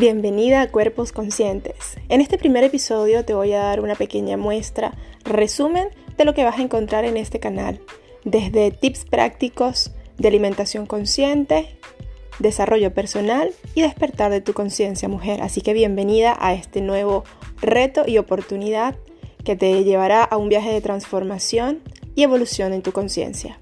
Bienvenida a Cuerpos Conscientes. En este primer episodio te voy a dar una pequeña muestra, resumen de lo que vas a encontrar en este canal, desde tips prácticos de alimentación consciente, desarrollo personal y despertar de tu conciencia mujer. Así que bienvenida a este nuevo reto y oportunidad que te llevará a un viaje de transformación y evolución en tu conciencia.